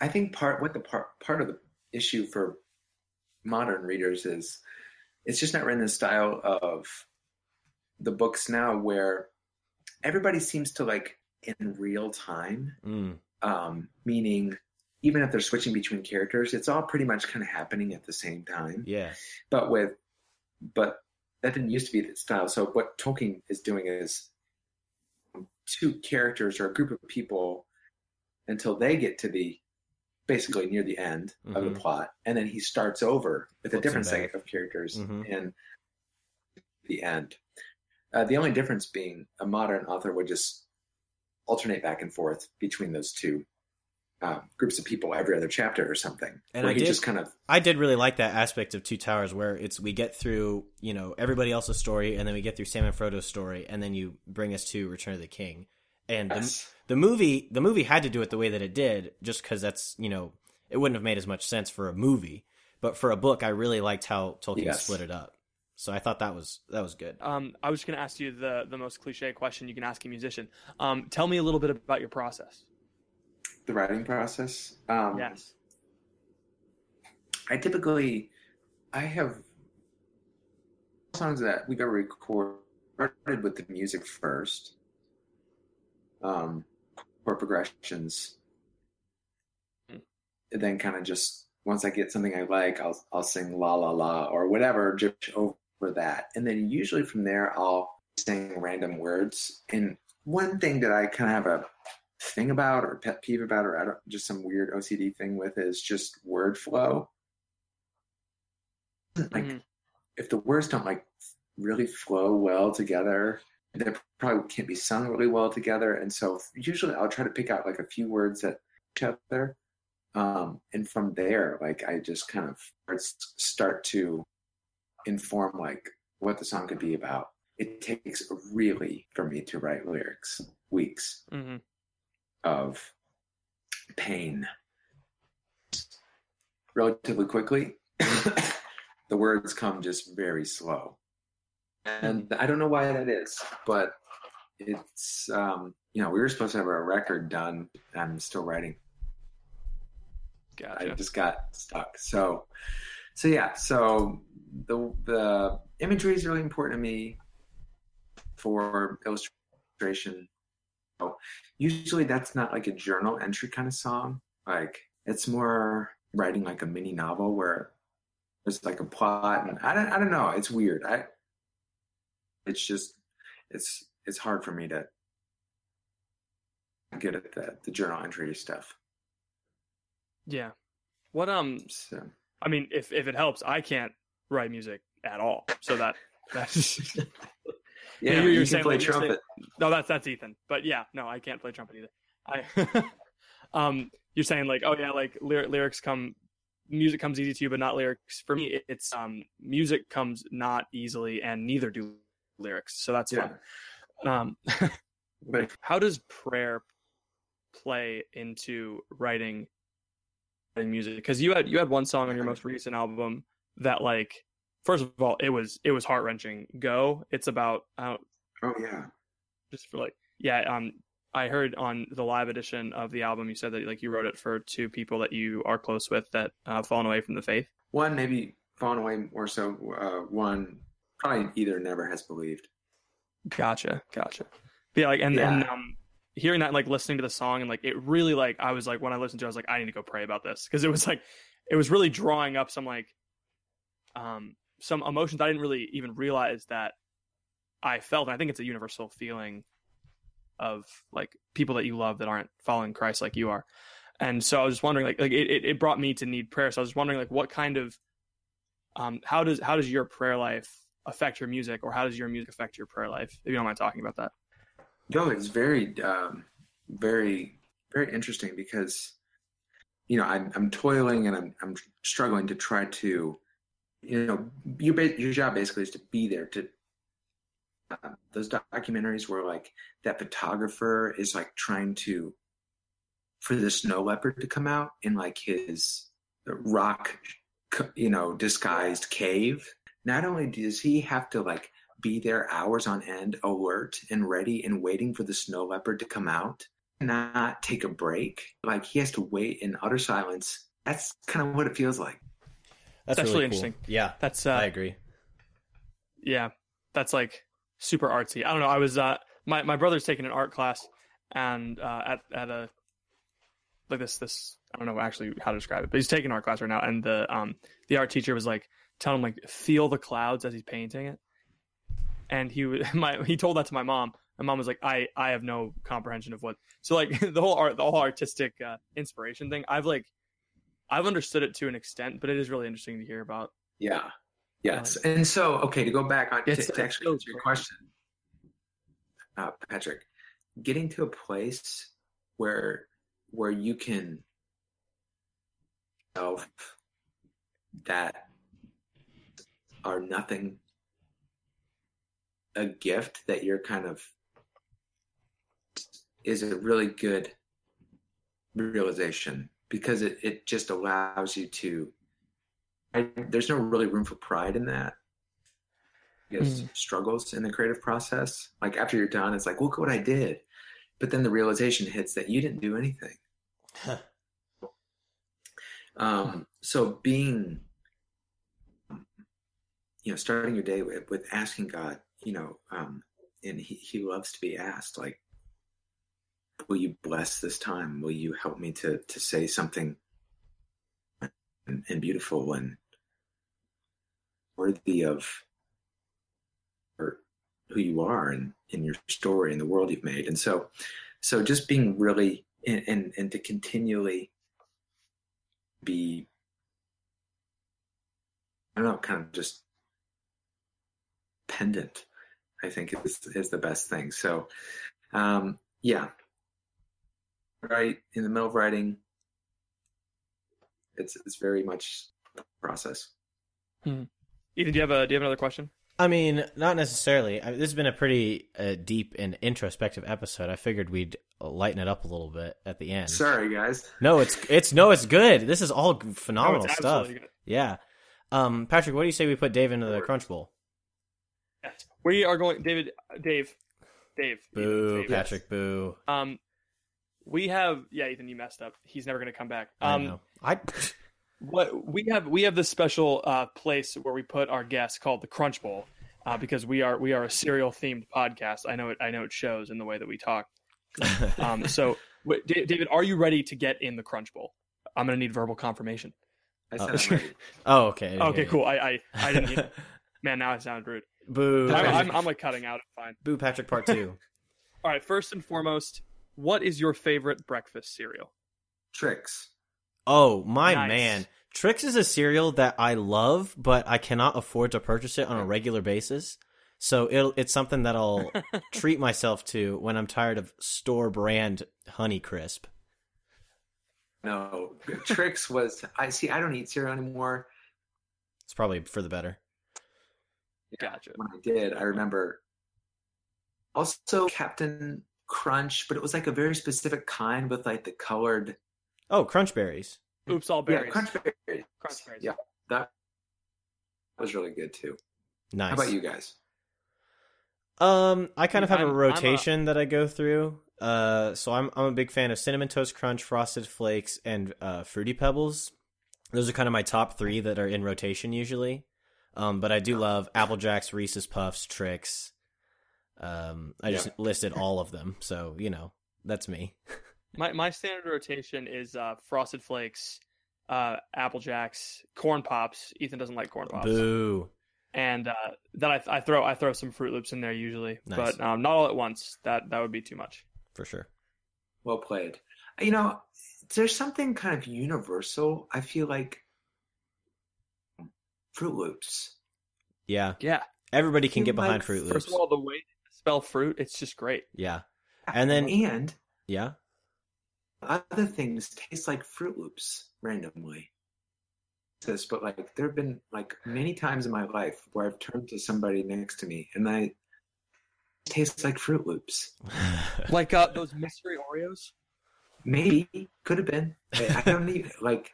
I think part what the part part of the issue for modern readers is it's just not written in the style of the books now, where everybody seems to like in real time. Mm. Um, meaning, even if they're switching between characters, it's all pretty much kind of happening at the same time. Yeah. But with, but that didn't used to be the style. So what Tolkien is doing is two characters or a group of people until they get to the basically near the end of Mhm. the plot, and then he starts over with a different set of characters Mhm. in the end. Uh, the only difference being a modern author would just alternate back and forth between those two uh, groups of people every other chapter or something. And I he did- just kind of I did really like that aspect of Two Towers where it's we get through, you know, everybody else's story and then we get through Sam and Frodo's story and then you bring us to Return of the King. And the, Yes. the movie the movie had to do it the way that it did just cuz that's, you know, it wouldn't have made as much sense for a movie. But for a book, I really liked how Tolkien Yes. split it up. So I thought that was that was good. Um, I was just going to ask you the the most cliche question you can ask a musician. Um, tell me a little bit about your process. The writing process. Um, yes. I typically, I have songs that we've ever recorded with the music first, um, chord progressions, and then kind of just once I get something I like, I'll I'll sing la la la or whatever just over that, and then usually from there I'll sing random words. And one thing that I kind of have a thing about or pet peeve about or I don't just some weird OCD thing with is just word flow. Like Mhm. if the words don't like really flow well together, they probably can't be sung really well together. And so usually I'll try to pick out like a few words that each other. Um, and from there, like I just kind of start to inform like what the song could be about. It takes really for me to write lyrics, weeks hmm of pain relatively quickly. <coughs> the words come just very slow. And I don't know why that is, but it's, um, you know, we were supposed to have a record done. I'm still writing. I just got stuck. So, so yeah, so the the imagery is really important to me for illustration. Usually that's not like a journal entry kind of song. Like it's more writing like a mini novel where there's like a plot and I don't I don't know. It's weird. I it's just it's it's hard for me to get at the the journal entry stuff. Yeah. What um So I mean if if it helps, I can't write music at all. So that that's <laughs> <laughs> yeah, you're- you can saying, play like, you're saying- trumpet. No, that's that's Ethan. But yeah, no, I can't play trumpet either. I <laughs> um you're saying like oh yeah, like lyr- lyrics come music comes easy to you but not lyrics. For me it's um music comes not easily and neither do lyrics. So that's Yeah. fun. Um <laughs> But how does prayer play into writing writing music because you had you had one song on your most recent album that like first of all it was it was heart-wrenching go it's about uh, oh yeah. just for like yeah um i heard on the live edition of the album you said that like you wrote it for two people that you are close with that uh fallen away from the faith One maybe fallen away more so. Uh, one probably either never has believed. Gotcha, gotcha. But yeah, like and and Yeah. um, hearing that, like listening to the song, and like it really like I was like when I listened to, it, I was like I need to go pray about this because it was like it was really drawing up some like um some emotions I didn't really even realize that I felt. And I think it's a universal feeling of like people that you love that aren't following Christ like you are. And so I was just wondering, like, like it, it- brought me to need prayer. So I was wondering, like, what kind of, um, how does how does your prayer life affect your music, or how does your music affect your prayer life? If you don't mind talking about that. No, it's very, um, very, very interesting because, you know, I'm, I'm toiling and I'm, I'm struggling to try to, you know, your your job basically is to be there to. Uh, those documentaries where like that photographer is like trying to, for the snow leopard to come out in like his rock, you know, disguised cave. Not only does he have to like be there hours on end, alert and ready and waiting for the snow leopard to come out, not take a break. Like he has to wait in utter silence. That's kind of what it feels like. That's, That's really really cool. interesting. Yeah, That's uh, I agree. yeah, that's like super artsy. I don't know. I was uh, my my brother's taking an art class, and uh, at at a like this this I don't know actually how to describe it, but he's taking art class right now, and the um the art teacher was like telling him like feel the clouds as he's painting it, and he was <laughs> my he told that to my mom. My mom was like, I I have no comprehension of what so like <laughs> the whole art the whole artistic uh, inspiration thing. I've like I've understood it to an extent, but it is really interesting to hear about. Yeah. Yes. And so, okay, to go back on to, to actually answer your question, uh, Patrick, getting to a place where where you can self that are nothing a gift that you're kind of is a really good realization because it, it just allows you to I, there's no really room for pride in that. Because struggles in the creative process. Like after you're done it's like look what i did. But then the realization hits that you didn't do anything. Um, so being you know starting your day with, with asking god you know um, and he, he loves to be asked like will you bless this time? Will you help me to to say something and, and beautiful and worthy of or who you are and in your story and the world you've made? And so so just being really and and, and to continually be i don't know kind of just pendant i think is is the best thing. So um yeah right in the middle of writing it's it's very much a process Ethan, do you have a do you have another question? I mean, not necessarily. I, this has been a pretty uh, deep and introspective episode. I figured we'd lighten it up a little bit at the end. sorry guys No, it's it's no, it's good. This is all phenomenal it's stuff. good. Yeah. Um, Patrick, what do you say we put Dave into the Crunch Bowl? Yes. We are going, David, Dave, Dave. Boo, Dave. Patrick. Boo. Um, we have, yeah, Ethan, you messed up. He's never going to come back. I Um, know. I <laughs> what we have we have this special uh, place where we put our guests called the Crunch Bowl uh, because we are we are a cereal themed podcast. I know it I know it shows in the way that we talk. <laughs> Um, so, wait, Da- David, are you ready to get in the Crunch Bowl? I'm gonna need verbal confirmation. I Uh, said I'm ready. Oh, okay. I Okay, cool. I I, I didn't. Hear, <laughs> man, now I sound rude. Boo. I'm, I'm, I'm like cutting out. Fine. Boo, Patrick. Part two. All right. First and foremost, what is your favorite breakfast cereal? Trix. Oh my Nice. man, Trix is a cereal that I love, but I cannot afford to purchase it on a regular basis. So it'll, it's something that I'll <laughs> treat myself to when I'm tired of store brand Honey Crisp. No, Trix <laughs> was. I see. I don't eat cereal anymore. It's probably for the better. Gotcha. When I did, I remember. Also, Captain Crunch, but it was like a very specific kind with like the colored. Oh, Crunch Berries. Oops, all berries. Yeah, Crunch berries. Crunch berries. Yeah, that was really good too. Nice. How about you guys? Um, I kind of have I'm- a I'm a- rotation that I go through. Uh, so I'm I'm a big fan of cinnamon toast crunch, frosted flakes, and uh, fruity pebbles. Those are kind of my top three that are in rotation usually. Um, but I do love Apple Jacks, Reese's Puffs, Trix. Um, I just Yeah. listed all of them, so you know that's me. <laughs> My my standard rotation is uh, Frosted Flakes, uh, Apple Jacks, Corn Pops. Ethan doesn't like Corn Pops, Boo. and uh, then I, I throw I throw some Froot Loops in there usually, Nice. but um, not all at once. That that would be too much. For sure. Well played. You know, there's something kind of universal. I feel like Froot Loops. Yeah, Yeah. everybody can get behind like- Froot Loops. First of all, the way to spell fruit, it's just great. yeah, And then- and yeah. other things taste like Froot Loops randomly. This, but like there have been like many times in my life where I've turned to somebody next to me and I tastes like Froot Loops. <laughs> Like uh, those mystery Oreos. Maybe could have been. I I don't need like.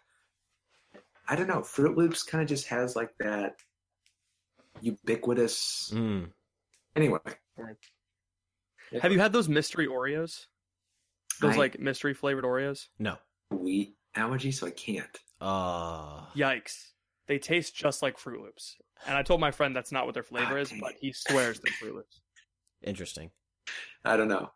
I don't know. Froot Loops kind of just has like that ubiquitous. mm. Anyway, Have you had those mystery Oreos? Those I- like mystery flavored Oreos? No. wheat allergy, so I can't. Uh, Yikes! They taste just like Froot Loops. And I told my friend that's not what their flavor is, but he swears they're Froot Loops. interesting. I don't know.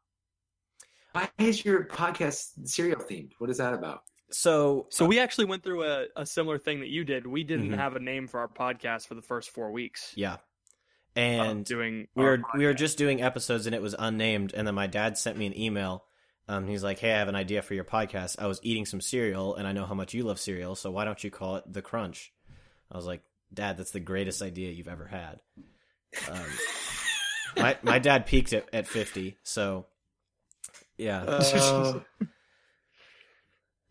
Why is your podcast serial themed? What is that about? So, So we actually went through a, a similar thing that you did. We didn't Mhm. have a name for our podcast for the first four weeks. yeah, of and doing we our were we were just doing episodes and it was unnamed. And then my dad sent me an email. Um he's like hey i have an idea for your podcast. I was eating some cereal and i know how much you love cereal so why don't you call it the crunch? I was like dad that's the greatest idea you've ever had. Um, <laughs> my my dad peaked at, at 50 so yeah. Uh, <laughs> <laughs>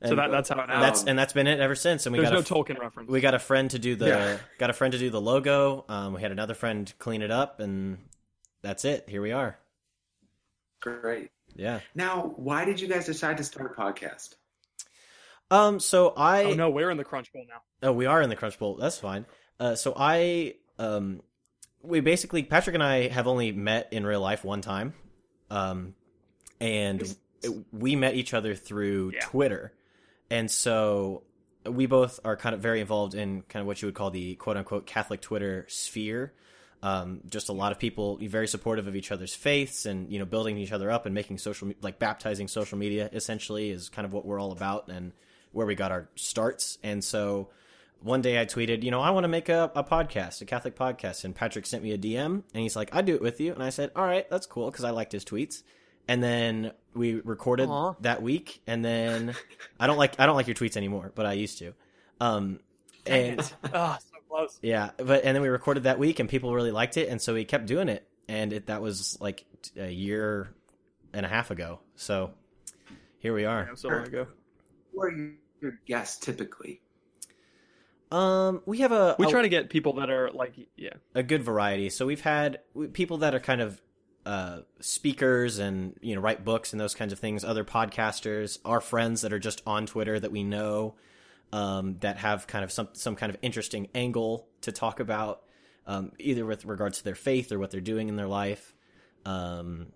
so that, that's how it happened. that's and that's been it ever since and we There's got no a, Tolkien reference. we got a friend to do the Yeah. got a friend to do the logo um we had another friend clean it up and that's it here we are great. yeah Now, why did you guys decide to start a podcast? Um, so I oh no, we're in the Crunch Bowl now. oh we are in the Crunch Bowl. That's fine. Uh, so I um, we basically Patrick and I have only met in real life one time, um, and it- we met each other through Yeah. Twitter, and so we both are kind of very involved in kind of what you would call the quote unquote Catholic Twitter sphere. Um, just a lot of people very supportive of each other's faiths and you know building each other up and making social like baptizing social media essentially is kind of what we're all about and where we got our starts. And so one day I tweeted, you know, I want to make a, a podcast, a Catholic podcast. And Patrick sent me a DM and he's like, I'd do it with you. And I said, all right, that's cool because I liked his tweets. And then we recorded Aw. that week. And then I don't like I don't like your tweets anymore, but I used to. Um, and <laughs> Ah, so close. yeah, but and then we recorded that week and people really liked it, and so we kept doing it. And it, that was like a year and a half ago. So here we are. Yeah, so long ago. Who are your guests typically? Um, we have a We a- try to get people that are like, yeah, a good variety. So we've had people that are kind of uh, speakers and you know write books and those kinds of things. Other podcasters, our friends that are just on Twitter that we know um, that have kind of some some kind of interesting angle to talk about, um, either with regards to their faith or what they're doing in their life. Um,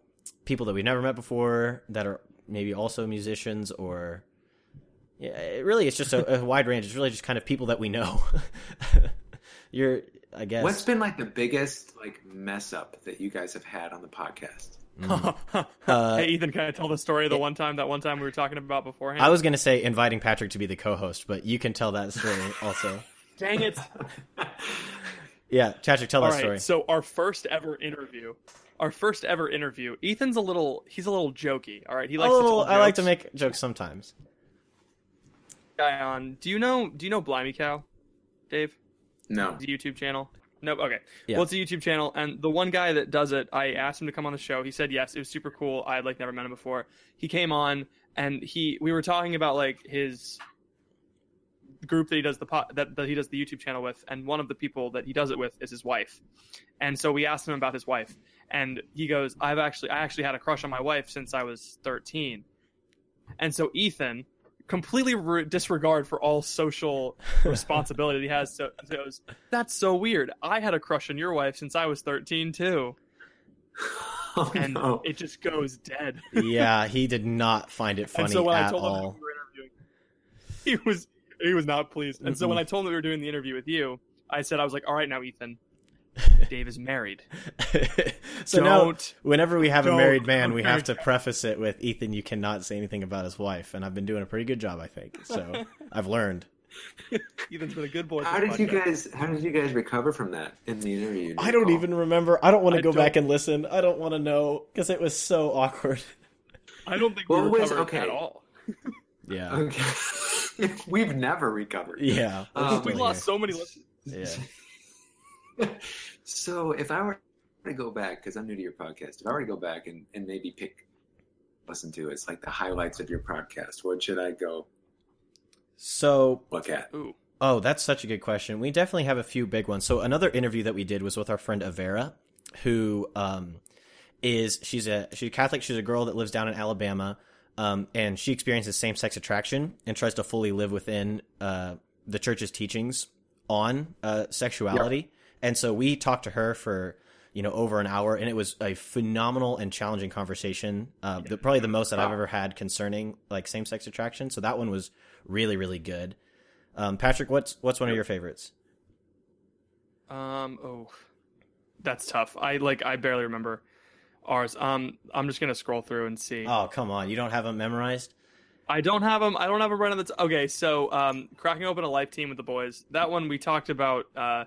people that we've never met before that are maybe also musicians or Yeah, it really it's just a, a wide range. It's really just kind of people that we know. <laughs> You're, I guess. What's been like the biggest like mess up that you guys have had on the podcast? <laughs> Uh, hey, Ethan, can I tell the story of the one time that one time we were talking about beforehand? I was going to say inviting Patrick to be the co-host, but you can tell that story also. <laughs> Dang it! <laughs> Yeah, Patrick, tell All that right, story. so our first ever interview, our first ever interview. Ethan's a little, he's a little jokey. All right, he likes to oh, tell I like to make jokes sometimes. guy on. Do you know? Do you know Blimey Cow, Dave? No. YouTube channel. Nope. Okay. Yeah. Well, it's a YouTube channel, and the one guy that does it, I asked him to come on the show. He said yes. It was super cool. I had like never met him before. He came on, and he we were talking about like his group that he does the po- that, that he does the YouTube channel with, and one of the people that he does it with is his wife. And so we asked him about his wife, and he goes, "I've actually I actually had a crush on my wife since I was 13." And so Ethan, completely re- disregard for all social <laughs> responsibility that he has, so goes, "That's so weird. I had a crush on your wife since I was 13 too." <laughs> Oh, And no. it just goes dead. yeah, he <laughs> did not find it funny and so when I at told him all. we were interviewing, he was he was not pleased. And so when mm-hmm. I told him that we were doing the interview with you, I said I was like, "All right, now Ethan, <laughs> Dave is married. <laughs> so now, Don't- whenever we have a married man, we have to preface it with Ethan. You cannot say anything about his wife, and I've been doing a pretty good job, I think. So <laughs> I've learned. Ethan's been a good boy. How did you guys? How did you guys recover from that in the interview? I don't even remember. I don't want to go don't- back and listen. I don't want to know because it was so awkward. I don't think What we was- recovered okay. at all. Yeah, Okay. We've never recovered. yeah. we're Um, We lost here. so many listeners. Yeah. So if I were to go back, because I'm new to your podcast, if I were to go back and, and maybe pick, listen to it's like the highlights of your podcast, what should I go So look at? Ooh. Oh, that's such a good question. We definitely have a few big ones. So another interview that we did was with our friend Avera, who um, is she's a she's a Catholic. She's a girl that lives down in Alabama, um, and she experiences same sex attraction and tries to fully live within uh, the church's teachings on uh, sexuality. And so we talked to her for you know over an hour, and it was a phenomenal and challenging conversation. Uh, the, probably the most that I've ever had concerning like same sex attraction. So that one was really really good. Um, Patrick, what's what's one of your favorites? Um. Oh, that's tough. I like. I barely remember ours. Um. I'm just gonna scroll through and see. Oh, come on, you don't have them memorized? I don't have them. I don't have them right on the. T- okay, so um, cracking open a life teen with the boys. That one we talked about. Uh,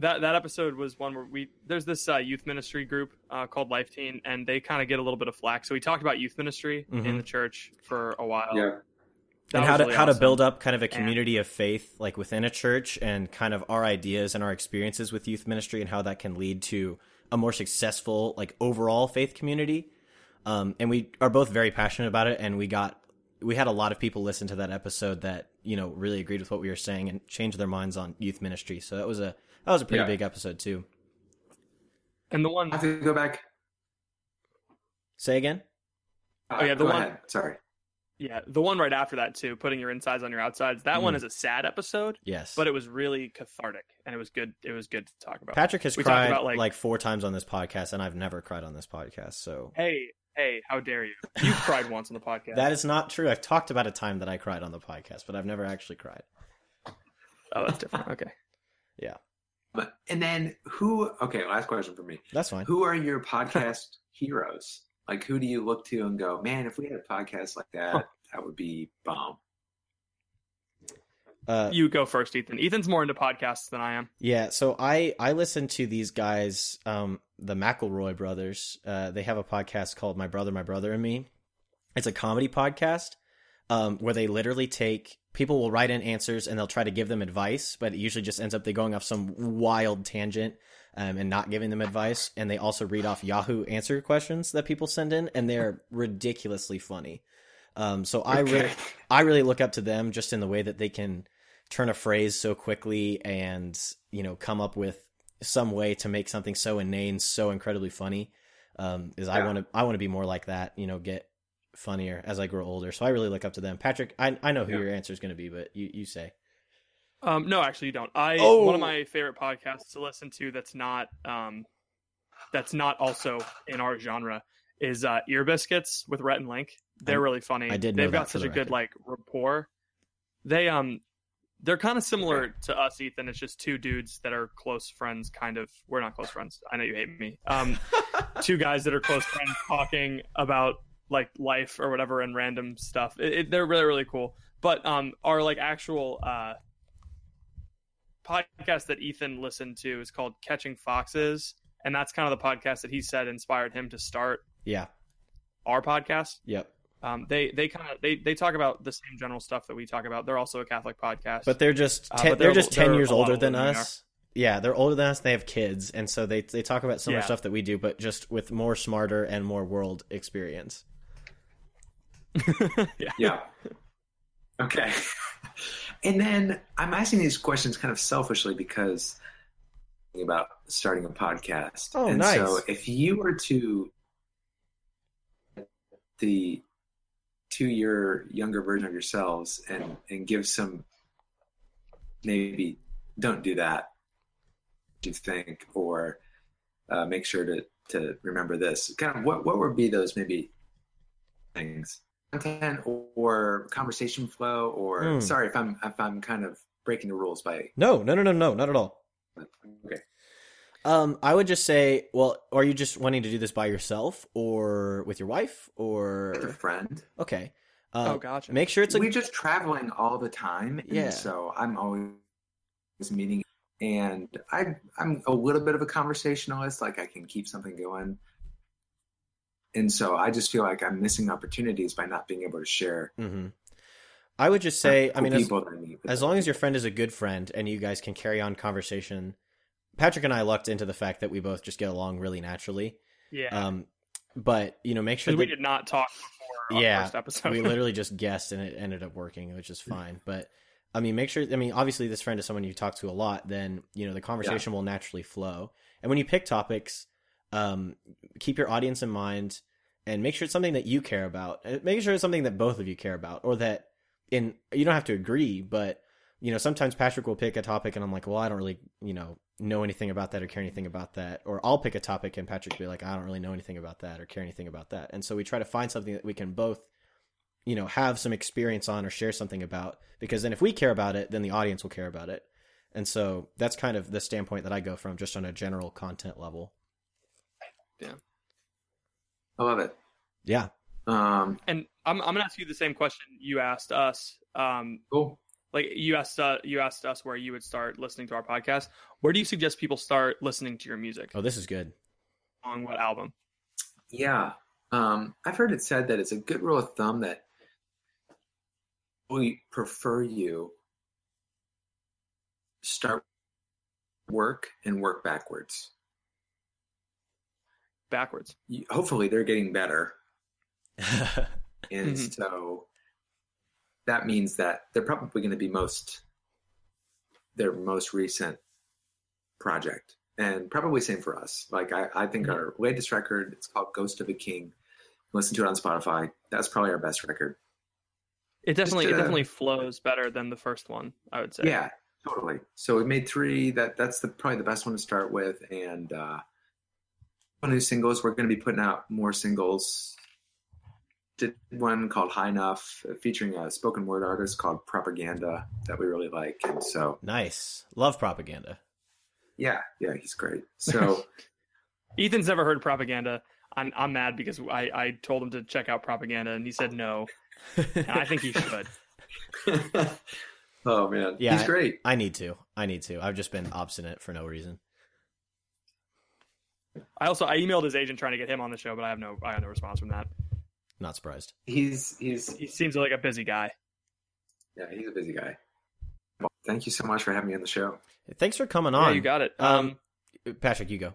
that that episode was one where we there's this uh, youth ministry group uh, called Life Teen, and they kind of get a little bit of flack. So we talked about youth ministry in Mhm. the church for a while. Yeah. That and how to really how to build up kind of a community of faith like within a church and kind of our ideas and our experiences with youth ministry and how that can lead to a more successful like overall faith community. Um, and we are both very passionate about it and we got we had a lot of people listen to that episode that, you know, really agreed with what we were saying and changed their minds on youth ministry. So that was a that was a pretty Yeah. big episode too. And the one I have to go back. Say again? Uh, Oh, yeah, the go one- ahead. Sorry. Yeah, the one right after that too, putting your insides on your outsides. That one Mm. is a sad episode, Yes. but it was really cathartic and it was good. It was good to talk about. Patrick has We talked cried about, like, like- four times on this podcast, and I've never cried on this podcast. So Hey, hey, how dare you? You cried once on the podcast. that is not true. I've talked about a time that I cried on the podcast, but I've never actually cried. oh, that's different. Okay. Yeah, But and then who? Okay, last question for me. that's fine. Who are your <laughs> podcast heroes? Like, who do you look to and go, man? If we had a podcast like that, that would be bomb. Uh, You go first, Ethan. Ethan's more into podcasts than I am. yeah, so I I listen to these guys, um, the McElroy brothers. Uh, they have a podcast called My Brother, My Brother and Me. It's a comedy podcast um, where they literally take people will write in answers and they'll try to give them advice, but it usually just ends up they going off some wild tangent um, and not giving them advice. And they also read off Yahoo answer questions that people send in, and they're ridiculously funny. Um, so I really, I really look up to them just in the way that they can turn a phrase so quickly and you know come up with some way to make something so inane, so incredibly funny. Um, is I want to, I want to be more like that. You know, get funnier as I grow older. So I really look up to them. Patrick, I I know who Yeah. your answer is going to be, but you you say. Um, no, actually, you don't. I Oh. one of my favorite podcasts to listen to that's not um, that's not also in our genre is uh, Ear Biscuits with Rhett and Link. They're I- really funny. I did know They've that got such the a good like rapport. they um they're kind of similar to us, Ethan. It's just two dudes that are close friends. Kind of, we're not close friends. I know you hate me. Um, <laughs> two guys that are close friends talking about like life or whatever and random stuff. It, it, they're really really cool. But um, our like actual uh podcast that Ethan listened to is called Catching Foxes, and that's kind of the podcast that he said inspired him to start Yeah. our podcast. Yep. Um, they they kind of they they talk about the same general stuff that we talk about. They're also a Catholic podcast, But they're just Uh, ten, but they're, they're- just ten they're years a lot older older than than we are. us. Yeah, they're older than us. They have kids, and so they they talk about similar Yeah. stuff that we do, but just with more smarter and more world experience. <laughs> Yeah. Okay. <laughs> And then I'm asking these questions kind of selfishly because about starting a podcast. Oh, and nice. So if you were to the two year younger version of yourselves and and give some maybe don't do that do you think or uh, make sure to to remember this kind of what what would be those maybe things content or conversation flow or Hmm. sorry if i'm if i'm kind of breaking the rules by No, no, no, no, no, not at all. okay Um, I would just say, well, are you just wanting to do this by yourself or with your wife or with a friend okay? Uh, Oh, gotcha. Make sure it's a we're just traveling all the time and Yeah. so i'm always meeting and i i'm a little bit of a conversationalist like i can keep something going and so i just feel like i'm missing opportunities by not being able to share Mhm. I would just say, I mean, as, I as long as your friend is a good friend and you guys can carry on conversation. Patrick and I lucked into the fact that we both just get along really naturally. yeah, Um, but you know, make sure because we did not talk before Yeah, episode. we literally <laughs> just guessed and it ended up working, which is fine. But I mean, make sure. I mean, obviously, this friend is someone you talk to a lot. Then you know the conversation will naturally flow. And when you pick topics, um, keep your audience in mind and make sure it's something that you care about. Uh, Make sure it's something that both of you care about, or that in you don't have to agree, but you know sometimes Patrick will pick a topic and I'm like, well, I don't really you know know anything about that or care anything about that, or I'll pick a topic and Patrick will be like, I don't really know anything about that or care anything about that, and so we try to find something that we can both you know have some experience on or share something about because then if we care about it then the audience will care about it and so that's kind of the standpoint that i go from just on a general content level Yeah. I love it. yeah Um, and I'm I'm gonna ask you the same question you asked us. Um, cool. Like you asked uh, you asked us where you would start listening to our podcast. Where do you suggest people start listening to your music? oh this is good On what album? Yeah. Um, I've heard it said that it's a good rule of thumb that we prefer you start work and work backwards. Backwards. You- Hopefully, they're getting better. <laughs> And Mhm. so that means that they're probably going to be most their most recent project. And probably same for us. Like I, I think our latest record, it's called Ghost of a King. Listen to it on Spotify. That's probably our best record. It definitely Just, it uh, definitely flows better than the first one. I would say. Yeah, totally. So we made three. That that's the probably the best one to start with. And uh new singles. We're going to be putting out more singles. Did one called High Enough, uh, featuring a spoken word artist called Propaganda that we really like. And so nice love propaganda yeah, yeah, he's great. So <laughs> Ethan's never heard propaganda. I'm I'm mad because I I told him to check out propaganda and he said no. I think he should. <laughs> oh man, Yeah, he's great. i need to i need to i've just been obstinate for no reason I also I emailed his agent trying to get him on the show, but I have no I have no response from that. Not surprised He's he's He seems like a busy guy. yeah, he's a busy guy. Well, thank you so much for having me on the show. thanks for coming Yeah, on you got it. um, Um, patrick you go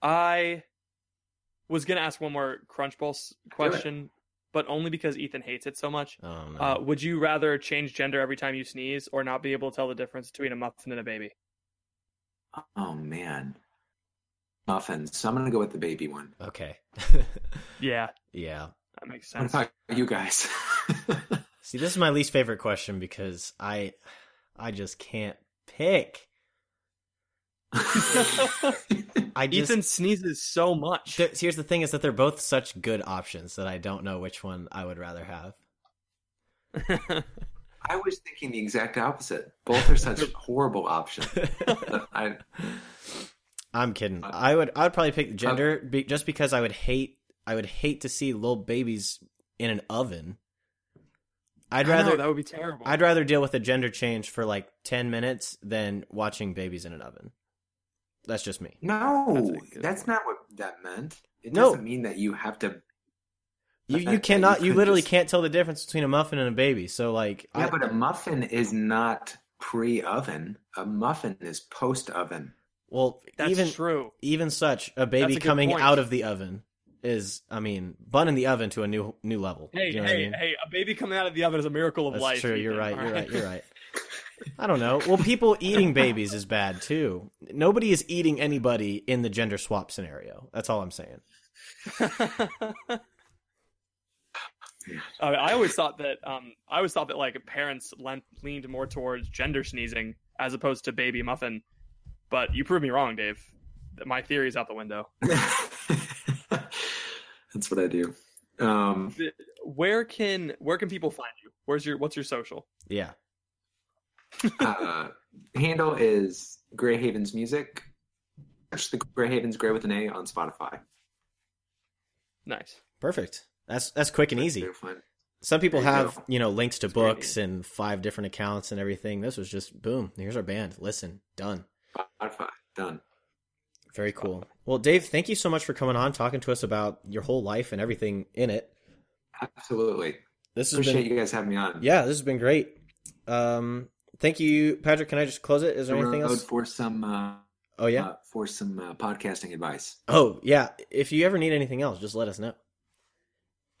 I was gonna ask one more Crunch Bowl question, but only because Ethan hates it so much. oh no Uh, would you rather change gender every time you sneeze, or not be able to tell the difference between a muffin and a baby? Oh man, muffins. So I'm gonna go with the baby one. okay <laughs> Yeah, yeah that makes sense. What sense. about you guys? <laughs> See, this is my least favorite question because I, I just can't pick. I <laughs> just Ethan sneezes so much. there- here's the thing: is that they're both such good options that I don't know which one I would rather have. I was thinking the exact opposite. Both are such horrible options. I, I'm kidding. Uh, I would I would probably pick the gender be, just because I would hate I would hate to see little babies in an oven. I'd I know, rather that would be terrible. I'd rather deal with a gender change for like 10 minutes than watching babies in an oven. That's just me. no, That's that's, not what that meant. It No. doesn't mean that you have to. You <laughs> you cannot you could literally just- can't tell the difference between a muffin and a baby. So like Yeah, I, but a muffin is not pre-oven. A muffin is post-oven. Well That's even true. even such a baby a coming point. out of the oven is I mean bun in the oven to a new new level. Hey, you know hey, I mean? hey! A baby coming out of the oven is a miracle of That's life. true. You're right. You're right. You're right. I don't know. Well, people <laughs> eating babies is bad too. Nobody is eating anybody in the gender swap scenario. That's all I'm saying. <laughs> Uh, I always thought that um, I always thought that like parents leaned more towards gender sneezing as opposed to baby muffin, but you proved me wrong, Dave. My theory is out the window. <laughs> That's what I do. Um, Where can where can people find you? Where's your what's your social? Yeah. <laughs> uh, handle is Gray Havens Music. Search the Gray Havens Gray with an A on Spotify. Nice. Perfect. That's that's quick and easy. Some people There have, go. you know, links to It's very books and five different accounts and everything. This was just boom. Here's our band. Listen, done. Spotify done. Very cool. Well, Dave, thank you so much for coming on, talking to us about your whole life and everything in it. Absolutely. This has Appreciate been, you guys having me on. yeah, this has been great. Um, thank you, Patrick. Can I just close it? Is there The anything else? for some uh, Oh yeah. uh, for some uh, podcasting advice. oh yeah. If you ever need anything else, just let us know.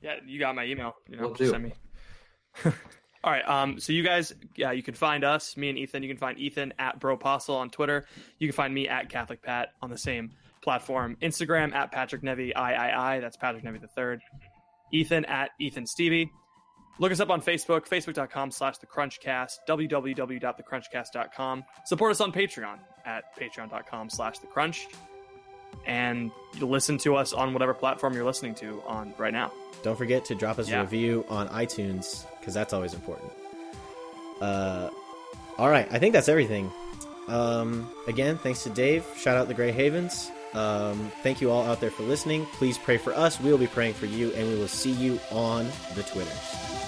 Yeah, you got my email. You know, Will do. send me. <laughs> All right. Um. So you guys, yeah, you can find us, me and Ethan. You can find Ethan at Bro Bropostle on Twitter. You can find me at Catholic Pat on the same platform. Instagram at Patrick Nevy III. That's Patrick Nevy the third. Ethan at Ethan Stevie. Look us up on Facebook, facebook.com slash the crunchcast, www.thecrunchcast.com. Support us on Patreon at patreon.com slash the crunch. And you listen to us on whatever platform you're listening to on right now. Don't forget to drop us Yeah. a review on iTunes because that's always important. Uh, all right, I think that's everything. Um, again, thanks to Dave. Shout out the Gray Havens. Um, thank you all out there for listening. Please pray for us. We will be praying for you, and we will see you on the Twitters.